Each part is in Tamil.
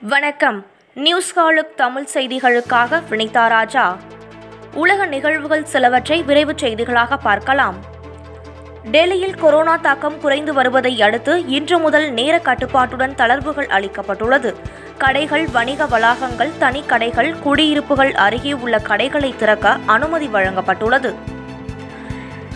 வணக்கம். நியூஸ் ஹாலுக் தமிழ் செய்திகளுக்காக வினிதா ராஜா. உலக நிகழ்வுகள் சிலவற்றை விரைவுச் செய்திகளாக பார்க்கலாம். டெல்லியில் கொரோனா தாக்கம் குறைந்து வருவதை அடுத்து இன்று முதல் நேர கட்டுப்பாட்டுடன் தளர்வுகள் அளிக்கப்பட்டுள்ளது. கடைகள் வணிக வளாகங்கள் தனி கடைகள் குடியிருப்புகள் அருகே உள்ள கடைகளை திறக்க அனுமதி வழங்கப்பட்டுள்ளது.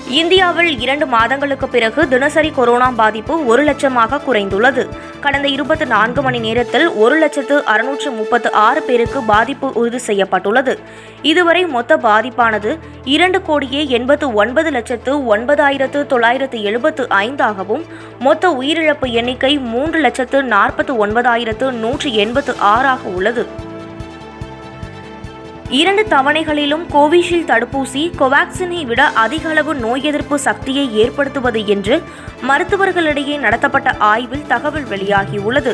இந்தியாவில் இரண்டு மாதங்களுக்கு பிறகு தினசரி கொரோனா பாதிப்பு ஒரு லட்சமாக குறைந்துள்ளது. கடந்த இருபத்தி நான்கு மணி நேரத்தில் ஒரு லட்சத்து அறுநூற்று முப்பத்து ஆறு பேருக்கு பாதிப்பு உறுதி செய்யப்பட்டுள்ளது. இதுவரை மொத்த பாதிப்பானது இரண்டு கோடியே எண்பத்து ஒன்பது லட்சத்து ஒன்பதாயிரத்து தொள்ளாயிரத்து எழுபத்து ஐந்தாகவும் மொத்த உயிரிழப்பு எண்ணிக்கை மூன்று லட்சத்து நாற்பத்து ஒன்பதாயிரத்து நூற்று எண்பத்து ஆறாக உள்ளது. இரண்டு தவணைகளிலும் கோவிஷீல்டு தடுப்பூசி கோவாக்சினை விட அதிக அளவு நோய் எதிர்ப்பு சக்தியை ஏற்படுத்துவது என்று மருத்துவர்களிடையே நடத்தப்பட்ட ஆய்வில் தகவல் வெளியாகியுள்ளது.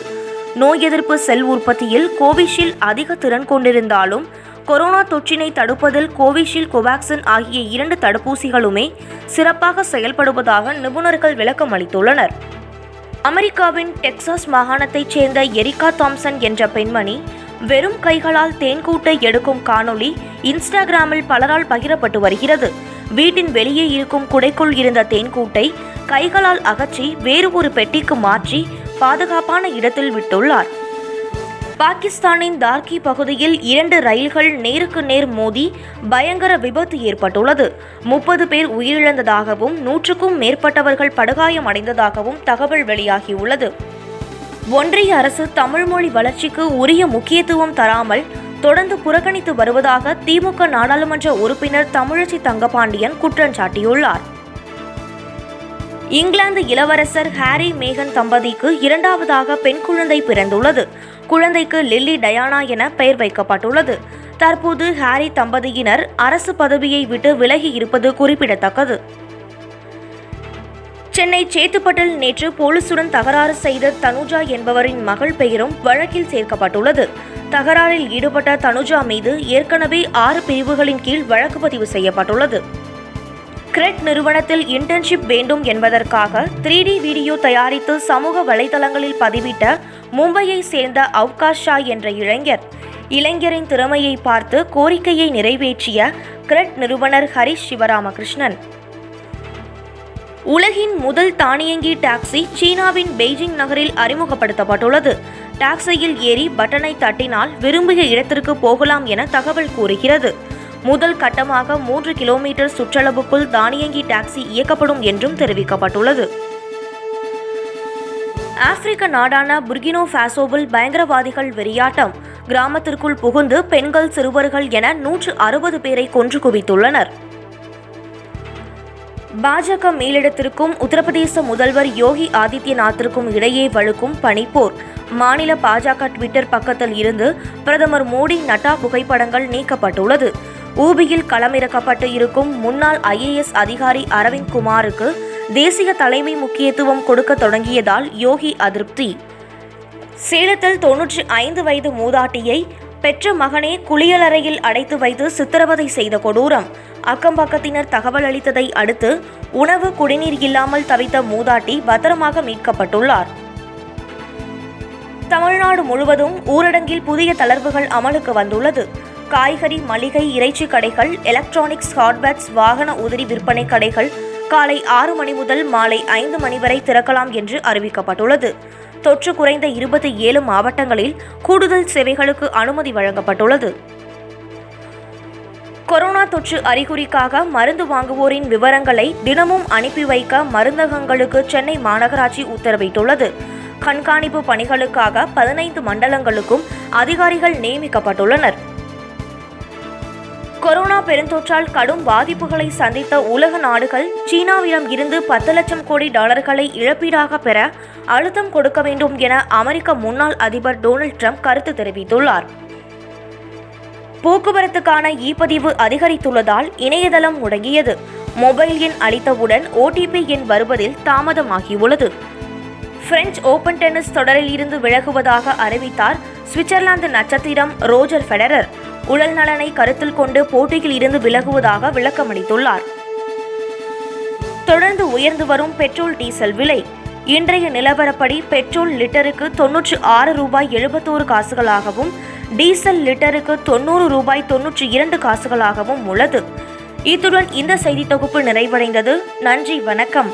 நோய் எதிர்ப்பு செல் உற்பத்தியில் கோவிஷீல்டு அதிக திறன் கொண்டிருந்தாலும் கொரோனா தொற்றினை தடுப்பதில் கோவிஷீல்டு கோவாக்சின் ஆகிய இரண்டு தடுப்பூசிகளுமே சிறப்பாக செயல்படுவதாக நிபுணர்கள் விளக்கம் அளித்துள்ளனர். அமெரிக்காவின் டெக்சாஸ் மாகாணத்தைச் சேர்ந்த எரிகா தாம்சன் என்ற பெண்மணி வெறும் கைகளால் தேன்கூட்டை எடுக்கும் காணொளி இன்ஸ்டாகிராமில் பலரால் பகிரப்பட்டு வருகிறது. வீட்டின் வெளியே இருக்கும் குடைக்குள் இருந்த தேன்கூட்டை கைகளால் அகற்றி வேறு ஒரு பெட்டிக்கு மாற்றி பாதுகாப்பான இடத்தில் விட்டுள்ளார். பாகிஸ்தானின் தார்கி பகுதியில் இரண்டு ரயில்கள் நேருக்கு நேர் மோதி பயங்கர விபத்து ஏற்பட்டுள்ளது. முப்பது பேர் உயிரிழந்ததாகவும் நூற்றுக்கும் மேற்பட்டவர்கள் படுகாயமடைந்ததாகவும் தகவல் வெளியாகியுள்ளது. ஒன்றிய அரசு தமிழ் மொழி வளர்ச்சிக்கு உரிய முக்கியத்துவம் தராமல் தொடர்ந்து புறக்கணித்து வருவதாக திமுக நாடாளுமன்ற உறுப்பினர் தமிழச்சி தங்கபாண்டியன் குற்றம் சாட்டியுள்ளார். இங்கிலாந்து இளவரசர் ஹாரி மேகன் தம்பதிக்கு இரண்டாவதாக பெண் குழந்தை பிறந்துள்ளது. குழந்தைக்கு லில்லி டயானா என பெயர் வைக்கப்பட்டுள்ளது. தற்போது ஹாரி தம்பதியினர் அரசு பதவியை விட்டு விலகி இருப்பது குறிப்பிடத்தக்கது. சென்னை சேத்துப்பட்டில் நேற்று போலீசுடன் தகராறு செய்த தனுஜா என்பவரின் மகள் பெயரும் வழக்கில் சேர்க்கப்பட்டுள்ளது. தகராறில் ஈடுபட்ட தனுஜா மீது ஏற்கனவே ஆறு பிரிவுகளின் கீழ் வழக்கு பதிவு செய்யப்பட்டுள்ளது. கிரெட் நிறுவனத்தில் இன்டர்ன்ஷிப் வேண்டும் என்பதற்காக த்ரீ டி வீடியோ தயாரித்து சமூக வலைதளங்களில் பதிவிட்ட மும்பையை சேர்ந்த அவ்காஷ் ஷா என்ற இளைஞர் இளைஞரின் திறமையை பார்த்து கோரிக்கையை நிறைவேற்றிய கிரெட் நிறுவனர் ஹரிஷ் சிவராமகிருஷ்ணன். உலகின் முதல் தானியங்கி டாக்ஸி சீனாவின் பெய்ஜிங் நகரில் அறிமுகப்படுத்தப்பட்டுள்ளது. டாக்ஸியில் ஏறி பட்டனை தட்டினால் விரும்பிய இடத்திற்கு போகலாம் என தகவல் கூறுகிறது. முதல் கட்டமாக மூன்று கிலோமீட்டர் சுற்றளவுக்குள் தானியங்கி டாக்ஸி இயக்கப்படும் என்றும் தெரிவிக்கப்பட்டுள்ளது. ஆப்பிரிக்க நாடான புர்கினோ ஃபாசோவில் பயங்கரவாதிகள் வெறியாட்டம். கிராமத்திற்குள் புகுந்து பெண்கள் சிறுவர்கள் என நூற்று அறுபது பேரை கொன்று குவித்துள்ளனர். பாஜக மேலிடத்திற்கும் உத்தரப்பிரதேச முதல்வர் யோகி ஆதித்யநாத்திற்கும் இடையே வழுக்கும் பனிப்போர். மாநில பாஜக ட்விட்டர் பக்கத்தில் இருந்து பிரதமர் மோடி நட்டா புகைப்படங்கள் நீக்கப்பட்டுள்ளது. ஊபியில் களமிறக்கப்பட்டு இருக்கும் முன்னாள் ஐஏஎஸ் அதிகாரி அரவிந்த் குமாருக்கு தேசிய தலைமை முக்கியத்துவம் கொடுக்க தொடங்கியதால் யோகி அதிருப்தி. சேலத்தில் தொன்னூற்றி ஐந்து வயது மூதாட்டியை பெற்ற மகனை குளியலறையில் அடைத்து வைத்து சித்திரவதை செய்த கொடூரம். அக்கம்பக்கத்தினர் தகவல் அளித்ததை அடுத்து உணவு குடிநீர் இல்லாமல் தவித்த மூதாட்டி பத்திரமாக மீட்கப்பட்டுள்ளார். தமிழ்நாடு முழுவதும் ஊரடங்கில் புதிய தளர்வுகள் அமலுக்கு வந்துள்ளது. காய்கறி மளிகை இறைச்சி கடைகள் எலக்ட்ரானிக்ஸ் ஹார்ட்வேர்ஸ் வாகன உதிரி விற்பனை கடைகள் காலை ஆறு மணி முதல் மாலை ஐந்து மணி வரை திறக்கலாம் என்று அறிவிக்கப்பட்டுள்ளது. தொற்று குறைந்த இருபத்தி ஏழு மாவட்டங்களில் கூடுதல் சேவைகளுக்கு அனுமதி வழங்கப்பட்டுள்ளது. கொரோனா தொற்று அறிகுறிக்காக மருந்து வாங்குவோரின் விவரங்களை தினமும் அனுப்பி வைக்க மருந்தகங்களுக்கு சென்னை மாநகராட்சி உத்தரவிட்டுள்ளது. கண்காணிப்பு பணிகளுக்காக பதினைந்து மண்டலங்களுக்கும் அதிகாரிகள் நியமிக்கப்பட்டுள்ளனர். கொரோனா பெருந்தொற்றால் கடும் பாதிப்புகளை சந்தித்த உலக நாடுகள் சீனாவிடம் இருந்து பத்து லட்சம் கோடி டாலர்களை இழப்பீடாக பெற அழுத்தம் கொடுக்க வேண்டும் என அமெரிக்க முன்னாள் அதிபர் டொனால்ட் ட்ரம்ப் கருத்து தெரிவித்துள்ளார். போக்குவரத்துக்கான இ பதிவு அதிகரித்துள்ளதால் இணையதளம் முடங்கியது. மொபைல் எண் அளித்தவுடன் ஓடிபி எண் வருவதில் தாமதமாகியுள்ளது. பிரெஞ்சு ஓபன் டென்னிஸ் தொடரில் இருந்து விலகுவதாக அறிவித்தார் சுவிட்சர்லாந்து நட்சத்திரம் ரோஜர் ஃபெடரர். உடல் நலனை கருத்தில் கொண்டு போட்டியில் இருந்து விலகுவதாக விளக்கமளித்துள்ளார். தொடர்ந்து உயர்ந்து வரும் பெட்ரோல் டீசல் விலை. இன்றைய நிலவரப்படி பெட்ரோல் லிட்டருக்கு தொன்னூற்றி ஆறு ரூபாய் எழுபத்தோரு காசுகளாகவும் டீசல் லிட்டருக்கு தொண்ணூறு ரூபாய் தொன்னூற்றி இரண்டு காசுகளாகவும் உள்ளது. இத்துடன் இந்த செய்தி தொகுப்பு நிறைவடைந்தது. நன்றி வணக்கம்.